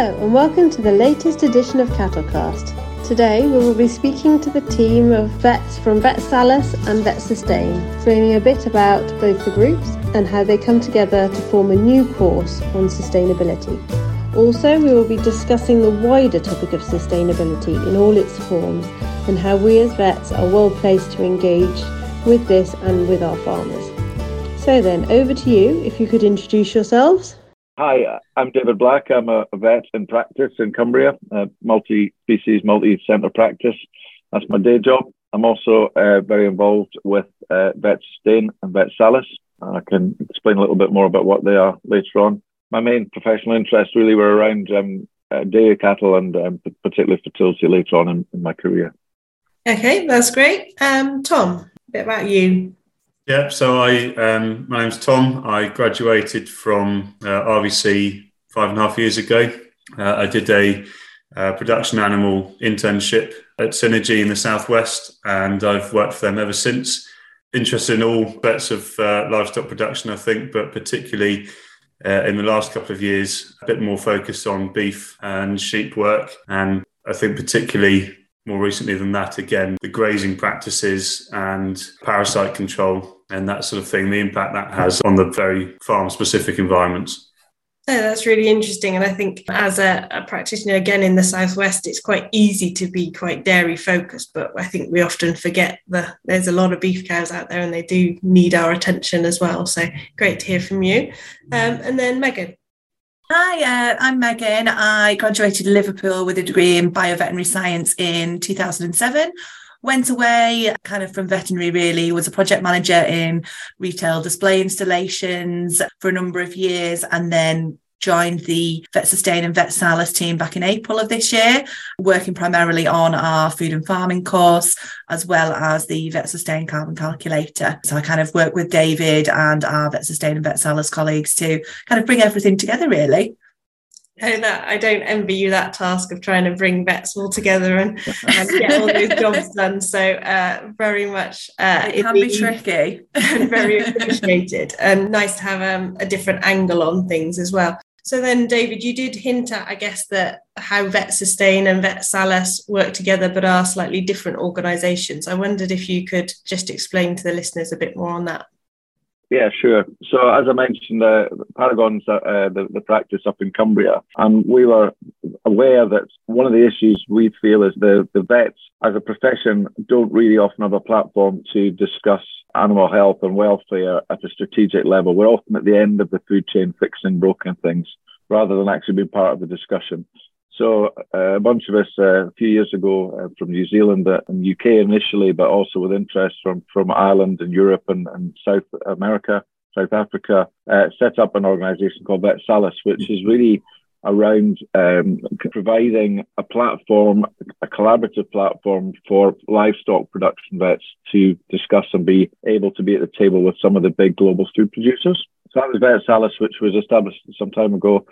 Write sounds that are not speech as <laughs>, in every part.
Hello, and welcome to the latest edition of Cattlecast. Today, we will be speaking to the team of vets from Vet Salus and Vet Sustain, explaining a bit about both the groups and how they come together to form a new course on sustainability. Also, we will be discussing the wider topic of sustainability in all its forms and how we as vets are well placed to engage with this and with our farmers. So, then, over to you if you could introduce yourselves. Hi, I'm David Black. I'm a vet in practice in Cumbria, a multi species, multi centre practice. That's my day job. I'm also uh, very involved with uh, Vet Sustain and Vet Salus. I can explain a little bit more about what they are later on. My main professional interests really were around um, uh, dairy cattle and um, particularly fertility later on in, in, my career. Okay, that's great. Um, Tom, a bit about you. Yeah, so I um, my name's Tom. I graduated from uh, RVC five and a half years ago. Uh, I did a uh, production animal internship at Synergy in the southwest, and I've worked for them ever since. Interested in all bits of uh, livestock production, I think, but particularly uh, in the last couple of years, a bit more focused on beef and sheep work, and I think particularly more recently than that, again, the grazing practices and parasite control and that sort of thing, the impact that has on the very farm specific environments. Oh, that's really interesting. And I think as a, a, practitioner, again in the Southwest, it's quite easy to be quite dairy focused, but I think we often forget that there's a lot of beef cows out there and they do need our attention as well. So great to hear from you. Um, and then Megan. Hi, uh, I'm Megan. I graduated Liverpool with a degree in bioveterinary science in 2007 went away kind of from veterinary really was a project manager in retail display installations for a number of years and then joined the Vet Sustain and Vet Salus team back in April of this year, working primarily on our food and farming course, as well as the Vet Sustain carbon calculator. So I kind of work with David and our Vet Sustain and Vet Salus colleagues to kind of bring everything together, really. that I don't envy you that task of trying to bring vets all together and, and get all those <laughs> jobs done. So uh, very much uh, it can be tricky and <laughs> very <laughs> appreciated and nice to have um, a different angle on things as well. So then, David, you did hint at, I guess, that how Vet Sustain and Vet Salus work together, but are slightly different organisations. I wondered if you could just explain to the listeners a bit more on that. Yeah, sure. So as I mentioned, uh, Paragon's uh, the, the practice up in Cumbria, and we were aware that one of the issues we feel is the, the vets as a profession don't really often have a platform to discuss animal health and welfare at a strategic level. We're often at the end of the food chain fixing broken things rather than actually being part of the discussion. So uh, a bunch of us uh, a few years ago uh, from New Zealand uh, and UK initially, but also with interest from from Ireland and Europe and, and South America, South Africa, uh, set up an organisation called Vet Salus, which is really around um, providing a platform, a collaborative platform for livestock production vets to discuss and be able to be at the table with some of the big global food producers. So that was Vet Salus, which was established some time ago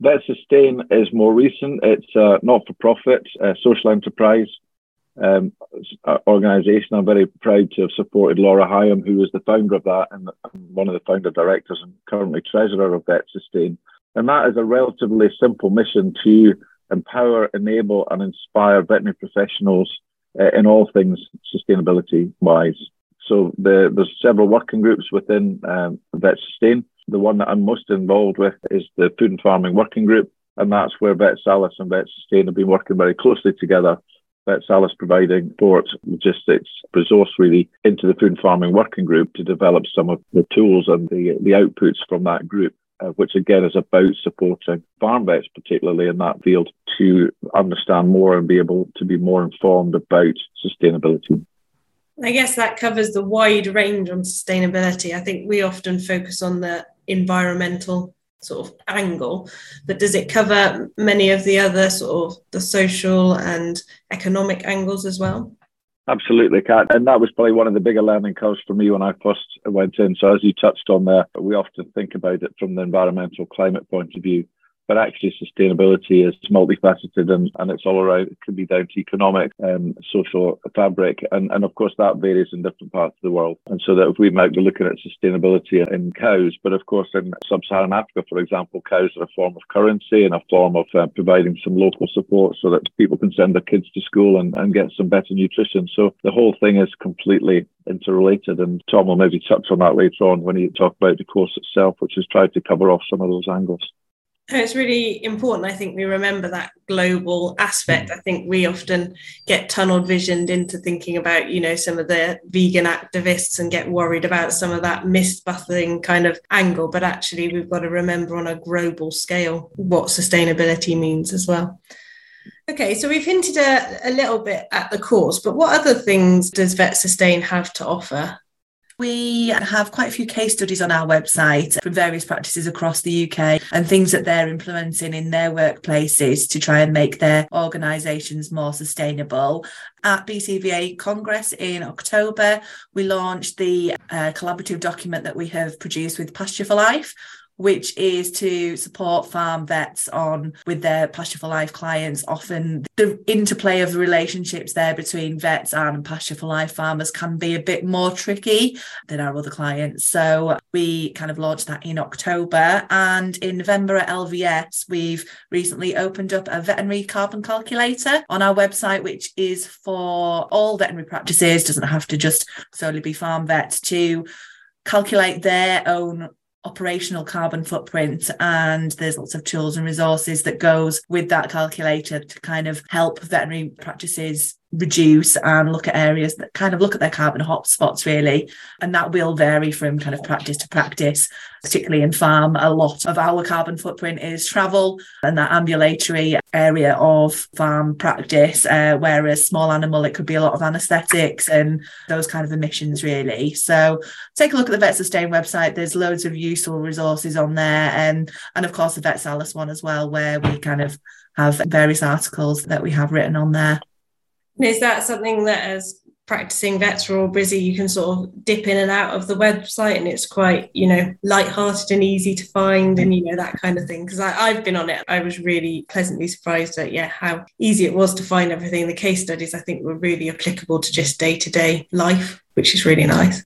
Vet Sustain is more recent. It's a not for profit, social enterprise um, organization. I'm very proud to have supported Laura Higham, who is the founder of that and one of the founder directors and currently treasurer of Vet Sustain. And that is a relatively simple mission to empower, enable, and inspire veterinary professionals uh, in all things sustainability wise. So the, there's several working groups within um, Vet Sustain. The one that I'm most involved with is the Food and Farming Working Group, and that's where Vet Salus and Vet Sustain have been working very closely together. Vet Salus providing support, logistics, resource really into the Food and Farming Working Group to develop some of the tools and the, the outputs from that group. Uh, which again is about supporting farm vets, particularly in that field, to understand more and be able to be more informed about sustainability. I guess that covers the wide range on sustainability. I think we often focus on the environmental sort of angle, but does it cover many of the other sort of the social and economic angles as well? Absolutely, Kat. And that was probably one of the bigger learning curves for me when I first went in. So, as you touched on there, we often think about it from the environmental climate point of view. But actually sustainability is multifaceted and, and it's all around. It could be down to economic and social fabric, and, and of course that varies in different parts of the world. And so that we might be looking at sustainability in cows, but of course in sub-Saharan Africa, for example, cows are a form of currency and a form of uh, providing some local support so that people can send their kids to school and, and get some better nutrition. So the whole thing is completely interrelated. And Tom will maybe touch on that later on when he talk about the course itself, which has tried to cover off some of those angles. It's really important. I think we remember that global aspect. Mm. I think we often get tunnel visioned into thinking about, you know, some of the vegan activists and get worried about some of that myth busting kind of angle. But actually, we've got to remember on a global scale what sustainability means as well. Okay, so we've hinted a, a little bit at the course, but what other things does Vet Sustain have to offer? We have quite a few case studies on our website from various practices across the UK and things that they're implementing in their workplaces to try and make their organisations more sustainable. At BCVA Congress in October, we launched the uh, collaborative document that we have produced with Pasture for Life, which is to support farm vets on with their pasture for life clients. Often the interplay of the relationships there between vets and pasture for life farmers can be a bit more tricky than our other clients. So we kind of launched that in october and in november at lvs we've recently opened up a veterinary carbon calculator on our website which is for all veterinary practices doesn't have to just solely be farm vets to calculate their own operational carbon footprint and there's lots of tools and resources that goes with that calculator to kind of help veterinary practices reduce and look at areas that kind of look at their carbon hotspots really. And that will vary from kind of practice to practice. Particularly in farm a lot of our carbon footprint is travel and that ambulatory area of farm practice uh, whereas small animal it could be a lot of anesthetics and those kind of emissions really. So take a look at the vet sustain website. There's loads of useful resources on there. And and of course the vet salus one as well where we kind of have various articles that we have written on there is that something that as practicing vets are all busy, you can sort of dip in and out of the website and it's quite, you know, light-hearted and easy to find and, you know, that kind of thing. Because I've been on it. I was really pleasantly surprised at, yeah, how easy it was to find everything. The case studies, I think, were really applicable to just day-to-day life, which is really nice.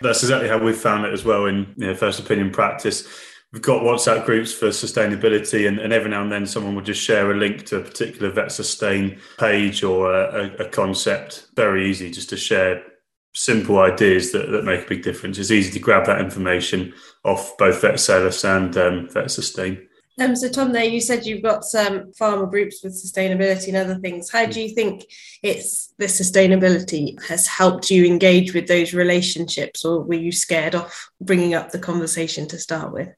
That's exactly how we've found it as well in you know, first opinion practice we've got WhatsApp groups for sustainability, and, and, every now and then someone will just share a link to a particular Vet Sustain page or a, a, a concept. Very easy just to share simple ideas that, that make a big difference. It's easy to grab that information off both Vet Salus and um, Vet Sustain. Um, so Tom, there you said you've got some farmer groups with sustainability and other things. How do you think it's the sustainability has helped you engage with those relationships, or were you scared off bringing up the conversation to start with?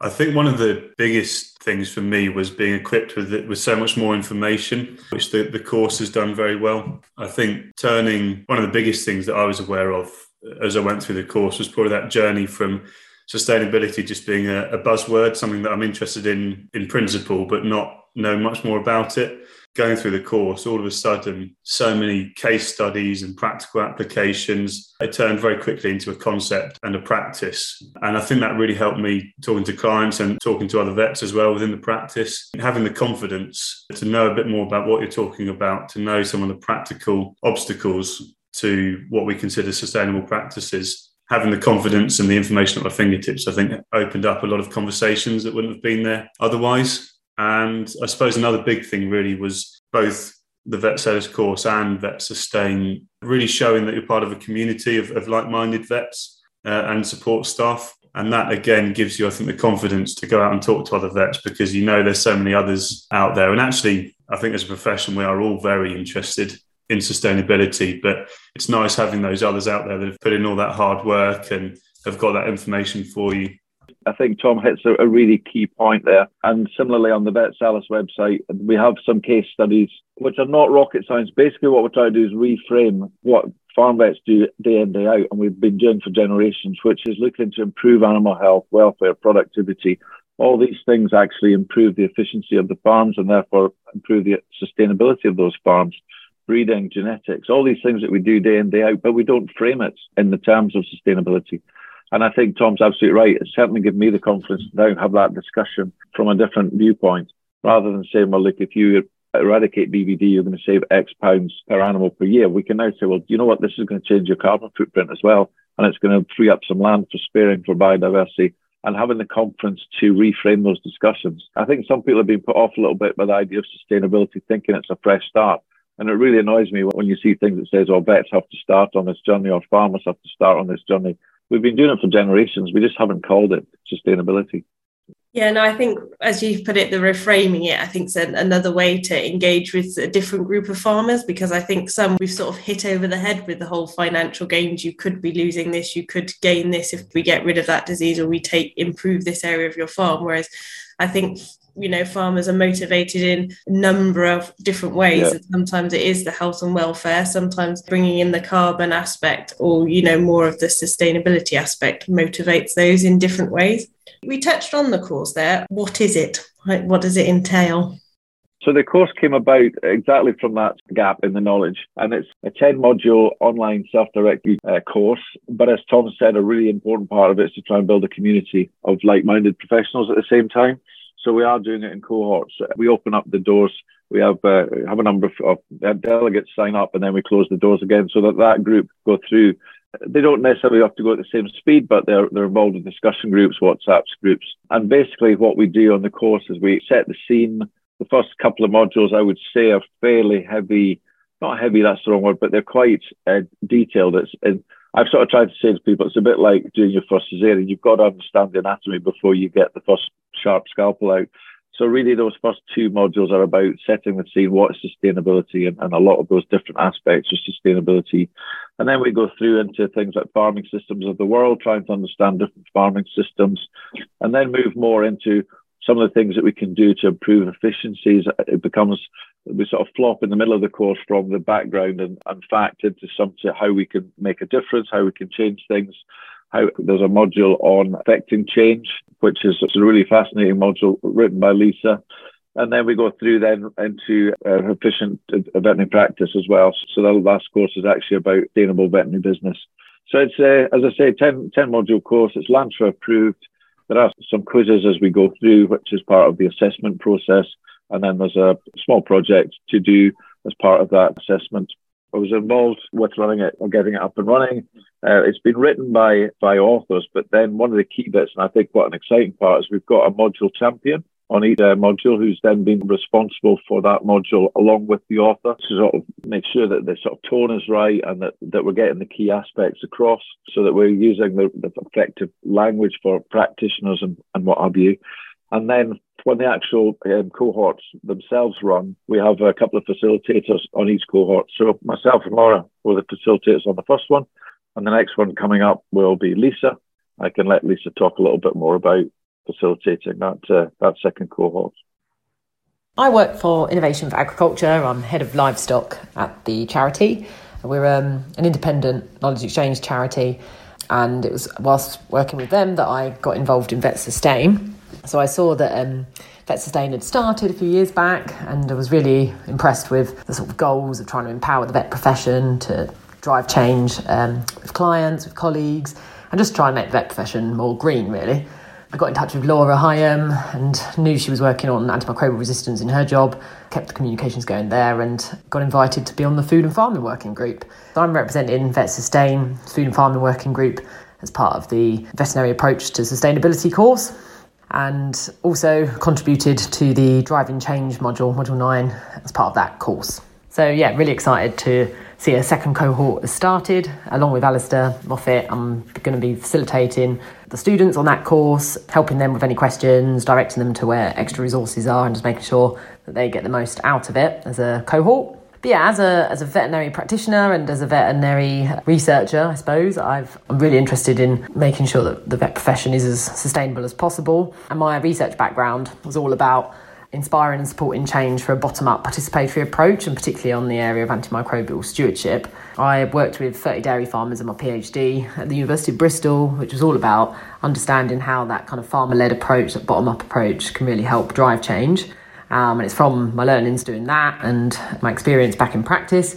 I think one of the biggest things for me was being equipped with it, with so much more information, which the, the course has done very well. I think turning one of the biggest things that I was aware of as I went through the course was probably that journey from sustainability just being a, a buzzword, something that I'm interested in in principle, but not know much more about it going through the course, all of a sudden, so many case studies and practical applications. It turned very quickly into a concept and a practice. And I think that really helped me talking to clients and talking to other vets as well within the practice, having the confidence to know a bit more about what you're talking about, to know some of the practical obstacles to what we consider sustainable practices. Having the confidence and the information at my fingertips, I think, opened up a lot of conversations that wouldn't have been there otherwise. And I suppose another big thing really was both the Vet Salus course and Vet Sustain, really showing that you're part of a community of, of like minded vets uh, and support staff. And that again gives you, I think, the confidence to go out and talk to other vets because you know there's so many others out there. And actually, I think as a profession, we are all very interested in sustainability, but it's nice having those others out there that have put in all that hard work and have got that information for you I think Tom hits a, really key point there. And similarly, on the Vet Salus website, we have some case studies which are not rocket science. Basically, what we're trying to do is reframe what farm vets do day in, day out, and we've been doing for generations, which is looking to improve animal health, welfare, productivity. All these things actually improve the efficiency of the farms and therefore improve the sustainability of those farms breeding, genetics, all these things that we do day in, day out, but we don't frame it in the terms of sustainability. And I think Tom's absolutely right. It's certainly given me the confidence to now have that discussion from a different viewpoint rather than saying, well, look, if you eradicate BVD, you're going to save X pounds per animal per year. We can now say, well, you know what? This is going to change your carbon footprint as well. And it's going to free up some land for sparing for biodiversity and having the conference to reframe those discussions. I think some people have been put off a little bit by the idea of sustainability, thinking it's a fresh start. And it really annoys me when you see things that says, oh, vets have to start on this journey or farmers have to start on this journey. We've been doing it for generations. We just haven't called it sustainability. Yeah, no, I think as you've put it, the reframing it, I think is another way to engage with a different group of farmers because I think some we've sort of hit over the head with the whole financial gains. You could be losing this, you could gain this if we get rid of that disease or we take improve this area of your farm. Whereas I think you know farmers are motivated in a number of different ways yeah. sometimes it is the health and welfare sometimes bringing in the carbon aspect or you know more of the sustainability aspect motivates those in different ways we touched on the course there. What is it? What does it entail? So the course came about exactly from that gap in the knowledge, and it's a 10 module online self-directed uh, course. But as Tom said, a really important part of it is to try and build a community of like-minded professionals at the same time. So we are doing it in cohorts. We open up the doors. We have uh, have a number of, of delegates sign up, and then we close the doors again, so that that group go through they don't necessarily have to go at the same speed, but they're they're involved in discussion groups, WhatsApp groups, and basically what we do on the course is we set the scene. The first couple of modules, I would say, are fairly heavy. Not heavy, that's the wrong word, but they're quite uh, detailed. It's and I've sort of tried to say to people, it's a bit like doing your first cesarean. You've got to understand the anatomy before you get the first sharp scalpel out. So really, those first two modules are about setting the scene, what is sustainability, and, and a lot of those different aspects of sustainability. And then we go through into things like farming systems of the world, trying to understand different farming systems, and then move more into some of the things that we can do to improve efficiencies. It becomes we sort of flop in the middle of the course from the background and, and fact into some to how we can make a difference, how we can change things. How there's a module on affecting change, which is a really fascinating module written by Lisa. And then we go through then into uh, efficient veterinary practice as well. So the last course is actually about sustainable veterinary business. So it's, uh, as I say, 10, 10 module course. It's LANTRA approved. There are some quizzes as we go through, which is part of the assessment process. And then there's a small project to do as part of that assessment. I was involved with running it or getting it up and running. Uh, it's been written by by authors, but then one of the key bits, and I think what an exciting part is, we've got a module champion on each uh, module who's then been responsible for that module along with the author to sort of make sure that the sort of tone is right and that, that we're getting the key aspects across so that we're using the, the effective language for practitioners and, and what have you. And then when the actual um, cohorts themselves run, we have a couple of facilitators on each cohort. So myself and Laura were the facilitators on the first one, and the next one coming up will be Lisa. I can let Lisa talk a little bit more about facilitating that uh, that second cohort. I work for Innovation for Agriculture. I'm head of livestock at the charity. We're um, an independent knowledge exchange charity, and it was whilst working with them that I got involved in Vet Sustain. So I saw that um, Vet Sustain had started a few years back, and I was really impressed with the sort of goals of trying to empower the vet profession to drive change um, with clients, with colleagues, and just try and make the vet profession more green, really. I got in touch with Laura Higham and knew she was working on antimicrobial resistance in her job, kept the communications going there, and got invited to be on the Food and Farming Working Group. So I'm representing Vet Sustain, Food and Farming Working Group, as part of the Veterinary Approach to Sustainability course and also contributed to the Driving Change module, Module 9, as part of that course. So, yeah, really excited to see a second cohort has started. Along with Alistair Moffat, I'm going to be facilitating the students on that course, helping them with any questions, directing them to where extra resources are, and just making sure that they get the most out of it as a cohort. But yeah, as a as a veterinary practitioner and as a veterinary researcher, I suppose I've I'm really interested in making sure that the vet profession is as sustainable as possible. And my research background was all about inspiring and supporting change for a bottom up participatory approach, and particularly on the area of antimicrobial stewardship. I worked with 30 dairy farmers in my PhD at the University of Bristol, which was all about understanding how that kind of farmer led approach, that bottom up approach, can really help drive change. Um, and it's from my learnings doing that and my experience back in practice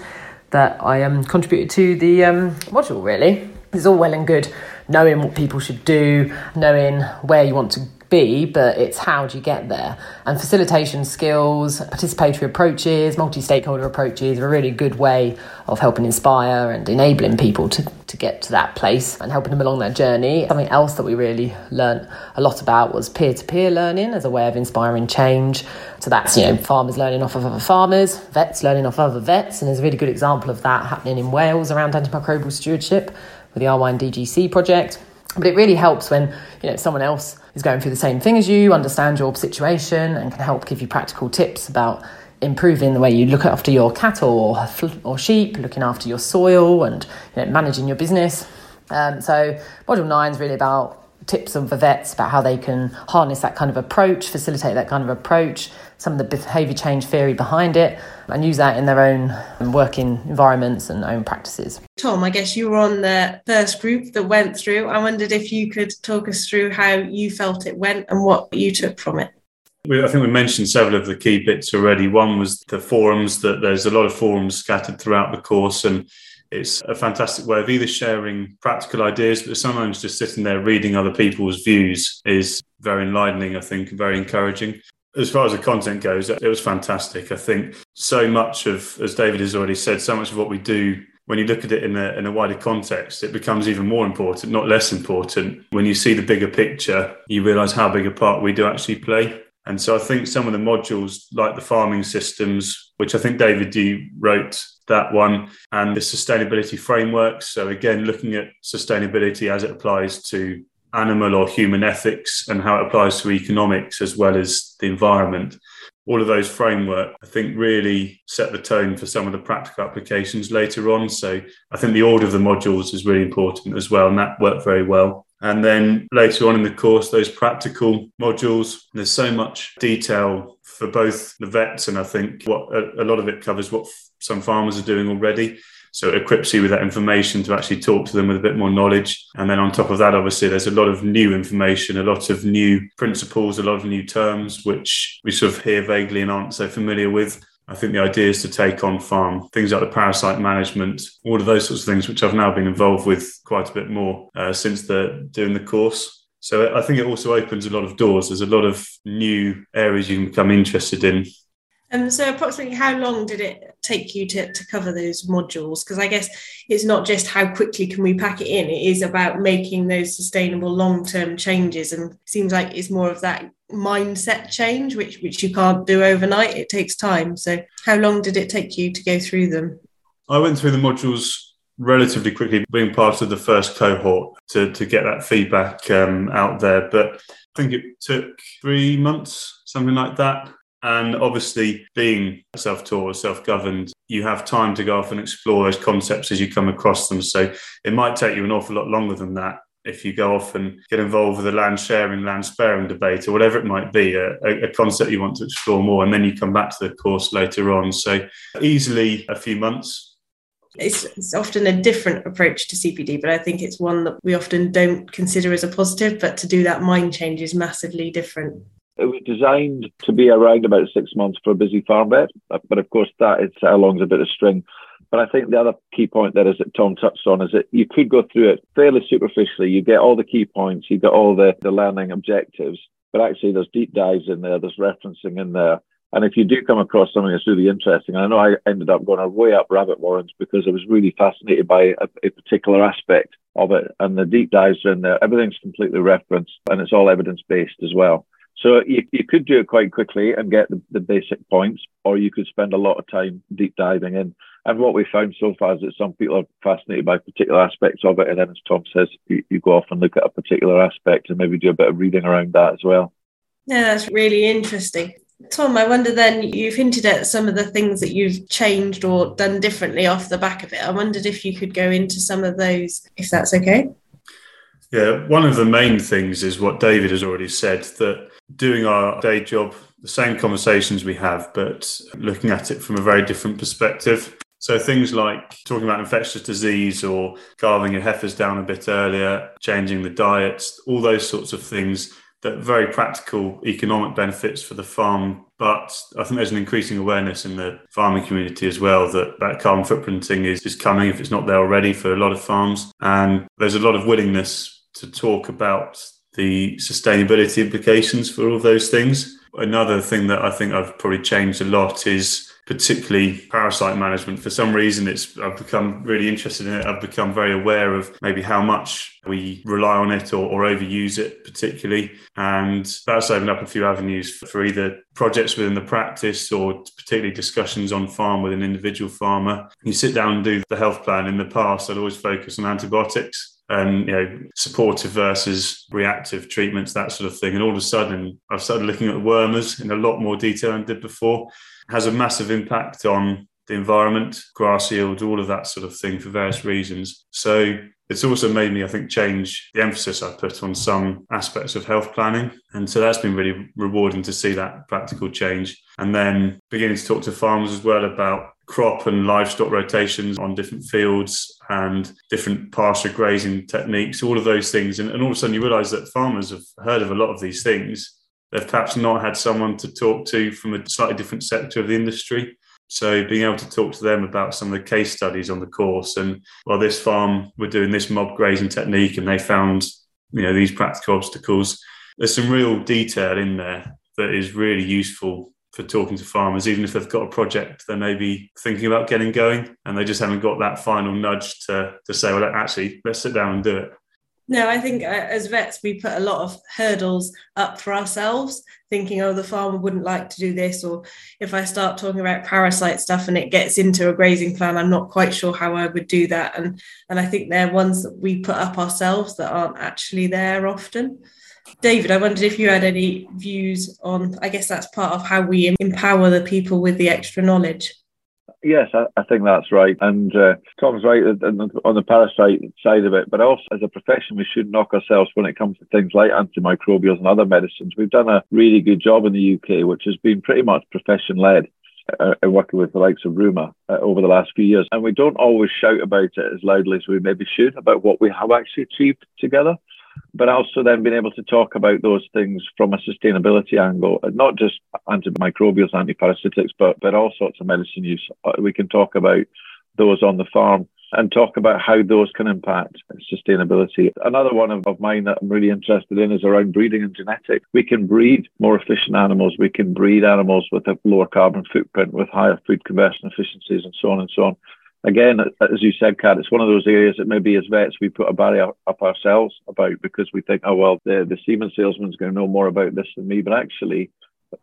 that I um, contributed to the um, module, really. It's all well and good knowing what people should do, knowing where you want to be, but it's how do you get there? And facilitation skills, participatory approaches, multi stakeholder approaches are a really good way of helping inspire and enabling people to, to get to that place and helping them along their journey. Something else that we really learnt a lot about was peer to peer learning as a way of inspiring change. So that's, you know, farmers learning off of other farmers, vets learning off other vets. And there's a really good example of that happening in Wales around antimicrobial stewardship with the Arwain DGC project. But it really helps when, you know, someone else is going through the same thing as you, understand your situation, and can help give you practical tips about improving the way you look after your cattle or, or sheep, looking after your soil, and you know, managing your business. Um, so, Module 9 is really about tips of the vets about how they can harness that kind of approach, facilitate that kind of approach, some of the behaviour change theory behind it, and use that in their own working environments and own practices. Tom, I guess you were on the first group that went through. I wondered if you could talk us through how you felt it went and what you took from it. I think we mentioned several of the key bits already. One was the forums, that there's a lot of forums scattered throughout the course and it's a fantastic way of either sharing practical ideas, but sometimes just sitting there reading other people's views is very enlightening, I think, very encouraging. As far as the content goes, it was fantastic. I think so much of, as David has already said, so much of what we do when you look at it in a, in a wider context, it becomes even more important, not less important. When you see the bigger picture, you realize how big a part we do actually play. And so I think some of the modules, like the farming systems, which I think David D wrote that one, and the sustainability frameworks. So again, looking at sustainability as it applies to animal or human ethics and how it applies to economics as well as the environment. All of those framework, I think, really set the tone for some of the practical applications later on. So I think the order of the modules is really important as well, and that worked very well. And then later on in the course, those practical modules, there's so much detail for both the vets, and I think what a, lot of it covers what some farmers are doing already. So it equips you with that information to actually talk to them with a bit more knowledge. And then on top of that, obviously, there's a lot of new information, a lot of new principles, a lot of new terms, which we sort of hear vaguely and aren't so familiar with. I think the idea is to take on farm things like the parasite management, all of those sorts of things, which I've now been involved with quite a bit more uh, since the doing the course. So I think it also opens a lot of doors. There's a lot of new areas you can become interested in um, so approximately how long did it take you to, to cover those modules? Because I guess it's not just how quickly can we pack it in, it is about making those sustainable long-term changes. And seems like it's more of that mindset change, which which you can't do overnight. It takes time. So how long did it take you to go through them? I went through the modules relatively quickly, being part of the first cohort to, to get that feedback um, out there. But I think it took three months, something like that. And obviously, being self taught or self governed, you have time to go off and explore those concepts as you come across them. So it might take you an awful lot longer than that if you go off and get involved with the land sharing, land sparing debate, or whatever it might be, a, a, concept you want to explore more, and then you come back to the course later on. So easily a few months. It's, it's often a different approach to CPD, but I think it's one that we often don't consider as a positive. But to do that mind change is massively different. It was designed to be around about six months for a busy farm vet, uh, but of course that it's long's a bit of string. But I think the other key point there is that Tom touched on is that you could go through it fairly superficially. You get all the key points, you get all the, the learning objectives, but actually there's deep dives in there, there's referencing in there. And if you do come across something that's really interesting, I know I ended up going way up rabbit warrens because I was really fascinated by a, a particular aspect of it. And the deep dives are in there, everything's completely referenced and it's all evidence based as well. So you, you could do it quite quickly and get the, the basic points, or you could spend a lot of time deep diving in. And what we found so far is that some people are fascinated by particular aspects of it. And then, as Tom says, you, you go off and look at a particular aspect and maybe do a bit of reading around that as well. Yeah, that's really interesting. Tom, I wonder then, you've hinted at some of the things that you've changed or done differently off the back of it. I wondered if you could go into some of those, if that's okay. Yeah, one of the main things is what David has already said that doing our day job, the same conversations we have, but looking at it from a very different perspective. So things like talking about infectious disease or calving your heifers down a bit earlier, changing the diets, all those sorts of things that very practical economic benefits for the farm. But I think there's an increasing awareness in the farming community as well that that carbon footprinting is, is coming if it's not there already for a lot of farms. And there's a lot of willingness to talk about the sustainability implications for all of those things. Another thing that I think I've probably changed a lot is particularly parasite management. For some reason, it's I've become really interested in it. I've become very aware of maybe how much we rely on it or, or overuse it, particularly. And that's opened up a few avenues for either projects within the practice or particularly discussions on farm with an individual farmer. You sit down and do the health plan. In the past, I'd always focus on antibiotics and you know supportive versus reactive treatments that sort of thing and all of a sudden i've started looking at wormers in a lot more detail than I did before has a massive impact on the environment, grass yield, all of that sort of thing for various reasons. So it's also made me, I think, change the emphasis I put on some aspects of health planning. And so that's been really rewarding to see that practical change. And then beginning to talk to farmers as well about crop and livestock rotations on different fields and different pasture grazing techniques, all of those things. And, and all of a sudden you realize that farmers have heard of a lot of these things they've perhaps not had someone to talk to from a slightly different sector of the industry. So being able to talk to them about some of the case studies on the course and well, this farm we're doing this mob grazing technique and they found you know these practical obstacles. There's some real detail in there that is really useful for talking to farmers, even if they've got a project they may be thinking about getting going and they just haven't got that final nudge to to say, well, actually, let's sit down and do it. No, I think uh, as vets, we put a lot of hurdles up for ourselves, thinking, oh, the farmer wouldn't like to do this. Or if I start talking about parasite stuff and it gets into a grazing plan, I'm not quite sure how I would do that. And, and I think they're ones that we put up ourselves that aren't actually there often. David, I wondered if you had any views on, I guess that's part of how we empower the people with the extra knowledge. Yes, I, I, think that's right. And uh, Tom's right on the parasite side of it. But also, as a profession, we should knock ourselves when it comes to things like antimicrobials and other medicines. We've done a really good job in the UK, which has been pretty much profession led. Uh, working with the likes of Ruma uh, over the last few years. And we don't always shout about it as loudly as we maybe should about what we have actually achieved together but also then being able to talk about those things from a sustainability angle, not just antimicrobials, antiparasitics, but but all sorts of medicine use. Uh, we can talk about those on the farm and talk about how those can impact sustainability. Another one of, of mine that I'm really interested in is around breeding and genetics. We can breed more efficient animals. We can breed animals with a lower carbon footprint, with higher food conversion efficiencies, and so on and so on again, as you said, Kat, it's one of those areas that maybe as vets we put a barrier up ourselves about because we think, oh well, the the semen salesman's going to know more about this than me. But actually,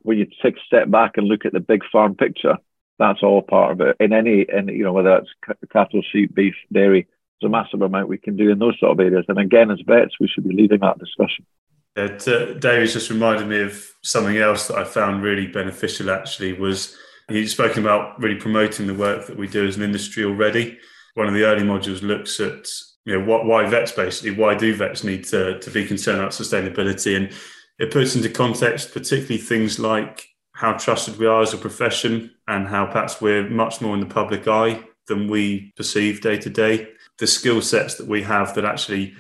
when you take a step back and look at the big farm picture, that's all part of it. In any, in you know, whether that's cattle, sheep, beef, dairy, there's a massive amount we can do in those sort of areas. And again, as vets, we should be leading that discussion. It, uh, David's just reminded me of something else that I found really beneficial. Actually, was He's spoken about really promoting the work that we do as an industry already. One of the early modules looks at you know what why vets basically why do vets need to, to be concerned about sustainability and it puts into context particularly things like how trusted we are as a profession and how perhaps we're much more in the public eye than we perceive day to day the skill sets that we have that actually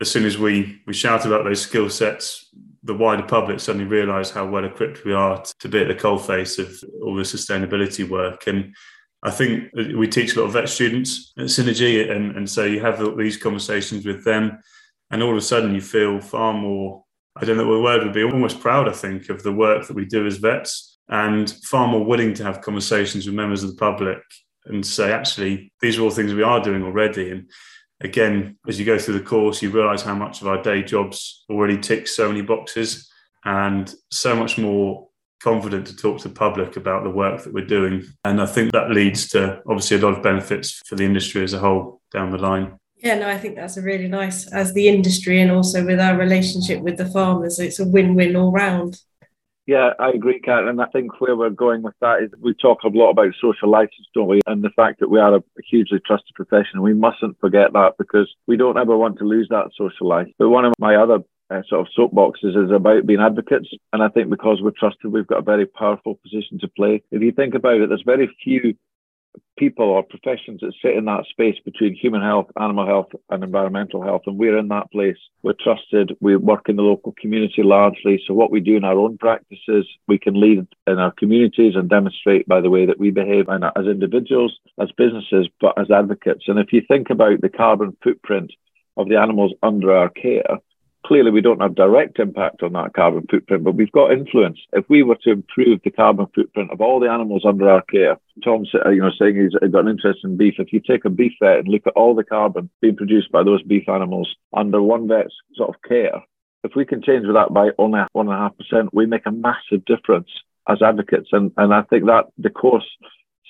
as soon as we we shout about those skill sets the wider public suddenly realise how well equipped we are to be at the coalface of all the sustainability work. And I think we teach a lot of vet students at Synergy, and, and so you have these conversations with them, and all of a sudden you feel far more. I don't know what the word would be. Almost proud, I think, of the work that we do as vets, and far more willing to have conversations with members of the public and say, actually, these are all things we are doing already, and again, as you go through the course, you realize how much of our day jobs already tick so many boxes and so much more confident to talk to the public about the work that we're doing. And I think that leads to obviously a lot of benefits for the industry as a whole down the line. Yeah, no, I think that's a really nice as the industry and also with our relationship with the farmers. It's a win-win all round. Yeah, I agree, Kat. And I think where we're going with that is we talk a lot about social license, don't we? And the fact that we are a hugely trusted profession. We mustn't forget that because we don't ever want to lose that social life. But one of my other uh, sort of soapboxes is about being advocates. And I think because we're trusted, we've got a very powerful position to play. If you think about it, there's very few people or professions that sit in that space between human health, animal health, and environmental health. And we're in that place. We're trusted. We work in the local community largely. So, what we do in our own practices, we can lead in our communities and demonstrate by the way that we behave and as individuals, as businesses, but as advocates. And if you think about the carbon footprint of the animals under our care, clearly we don't have direct impact on that carbon footprint, but we've got influence. If we were to improve the carbon footprint of all the animals under our care, Tom's uh, you know saying he's got an interest in beef. If you take a beef vet and look at all the carbon being produced by those beef animals under one vet's sort of care, if we can change that by only one and a half percent, we make a massive difference as advocates. And and I think that the course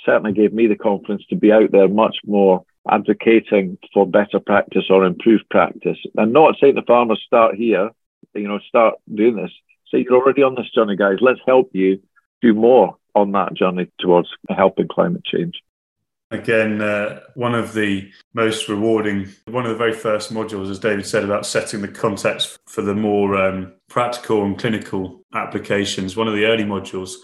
certainly gave me the confidence to be out there much more advocating for better practice or improved practice. And not saying the farmers start here, you know, start doing this. Say you're already on this journey, guys. Let's help you do more on that journey towards helping climate change. Again, uh, one of the most rewarding, one of the very first modules, as David said, about setting the context for the more um, practical and clinical applications. One of the early modules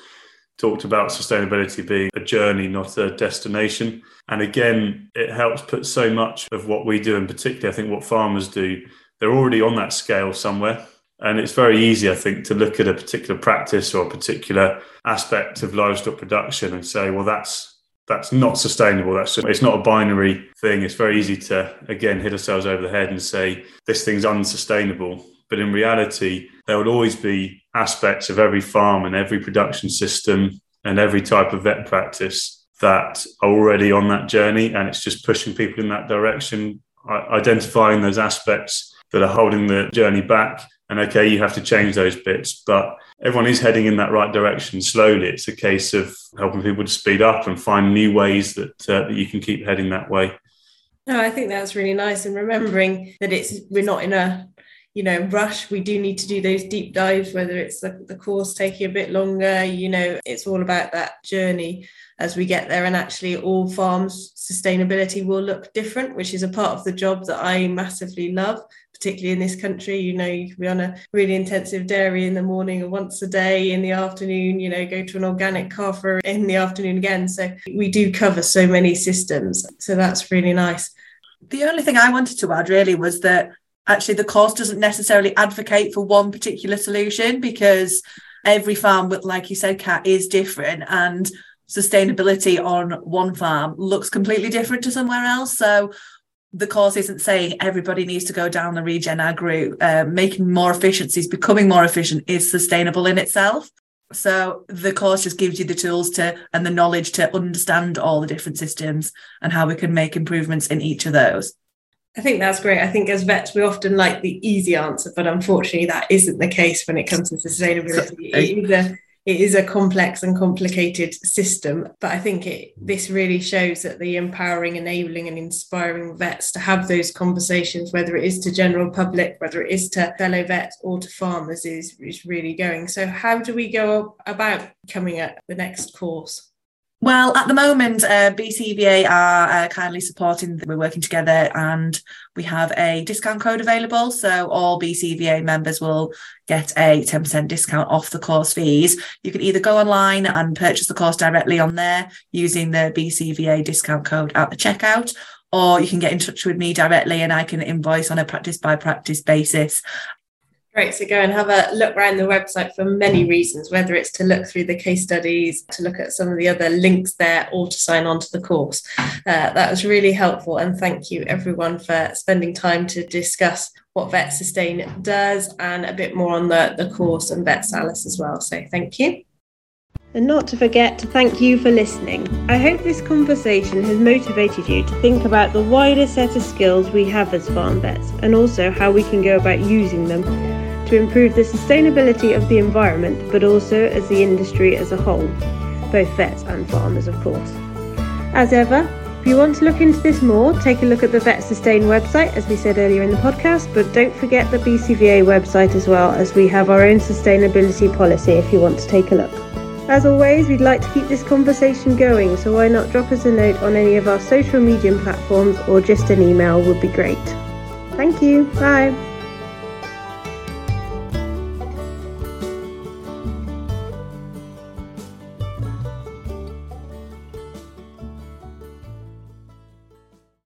talked about sustainability being a journey, not a destination. And again, it helps put so much of what we do, and particularly, I think, what farmers do, they're already on that scale somewhere. And it's very easy, I think, to look at a particular practice or a particular aspect of livestock production and say, well, that's that's not sustainable. That's just, it's not a binary thing. It's very easy to again hit ourselves over the head and say this thing's unsustainable. But in reality, there will always be aspects of every farm and every production system and every type of vet practice that are already on that journey. And it's just pushing people in that direction, identifying those aspects that are holding the journey back. And okay, you have to change those bits, but everyone is heading in that right direction slowly. It's a case of helping people to speed up and find new ways that, uh, that you can keep heading that way. No, I think that's really nice, and remembering that it's we're not in a you know rush we do need to do those deep dives whether it's the, the course taking a bit longer you know it's all about that journey. As we get there and actually all farms sustainability will look different which is a part of the job that i massively love particularly in this country. You know you can be on a really intensive dairy in the morning or once a day in the afternoon you know go to an organic CAFRA in the afternoon again. So we do cover so many systems. So that's really nice. The only thing I wanted to add really was that actually the course doesn't necessarily advocate for one particular solution because every farm like you said cat is different and sustainability on one farm looks completely different to somewhere else. So the course isn't saying everybody needs to go down the regen ag route uh, making more efficiencies becoming more efficient is sustainable in itself. So the course just gives you the tools to and the knowledge to understand all the different systems and how we can make improvements in each of those I think that's great. I think as vets, we often like the easy answer, but unfortunately, that isn't the case when it comes to sustainability. <laughs> It is a, it is a complex and complicated system, but I think it, this really shows that the empowering, enabling, and inspiring vets to have those conversations, whether it is to general public, whether it is to fellow vets or to farmers, is, is really going. So, how do we go about coming at the next course? Well, at the moment, uh, BCVA are uh, kindly supporting. We're working together, and we have a discount code available. So all BCVA members will get a ten percent discount off the course fees. You can either go online and purchase the course directly on there using the BCVA discount code at the checkout, or you can get in touch with me directly, and I can invoice on a practice by practice basis. Great. So go and have a look around the website for many reasons, whether it's to look through the case studies, to look at some of the other links there, or to sign on to the course. Uh, that was really helpful. And thank you, everyone, for spending time to discuss what Vet Sustain does and a bit more on the, the course and Vet Salus as well. So thank you. And not to forget to thank you for listening. I hope this conversation has motivated you to think about the wider set of skills we have as farm vets and also how we can go about using them to improve the sustainability of the environment, but also as the industry as a whole, both vets and farmers, of course. As ever, if you want to look into this more, take a look at the Vet Sustain website, as we said earlier in the podcast, but don't forget the BCVA website as well, as we have our own sustainability policy if you want to take a look. As always, we'd like to keep this conversation going, so why not drop us a note on any of our social media platforms or just an email would be great. Thank you. Bye.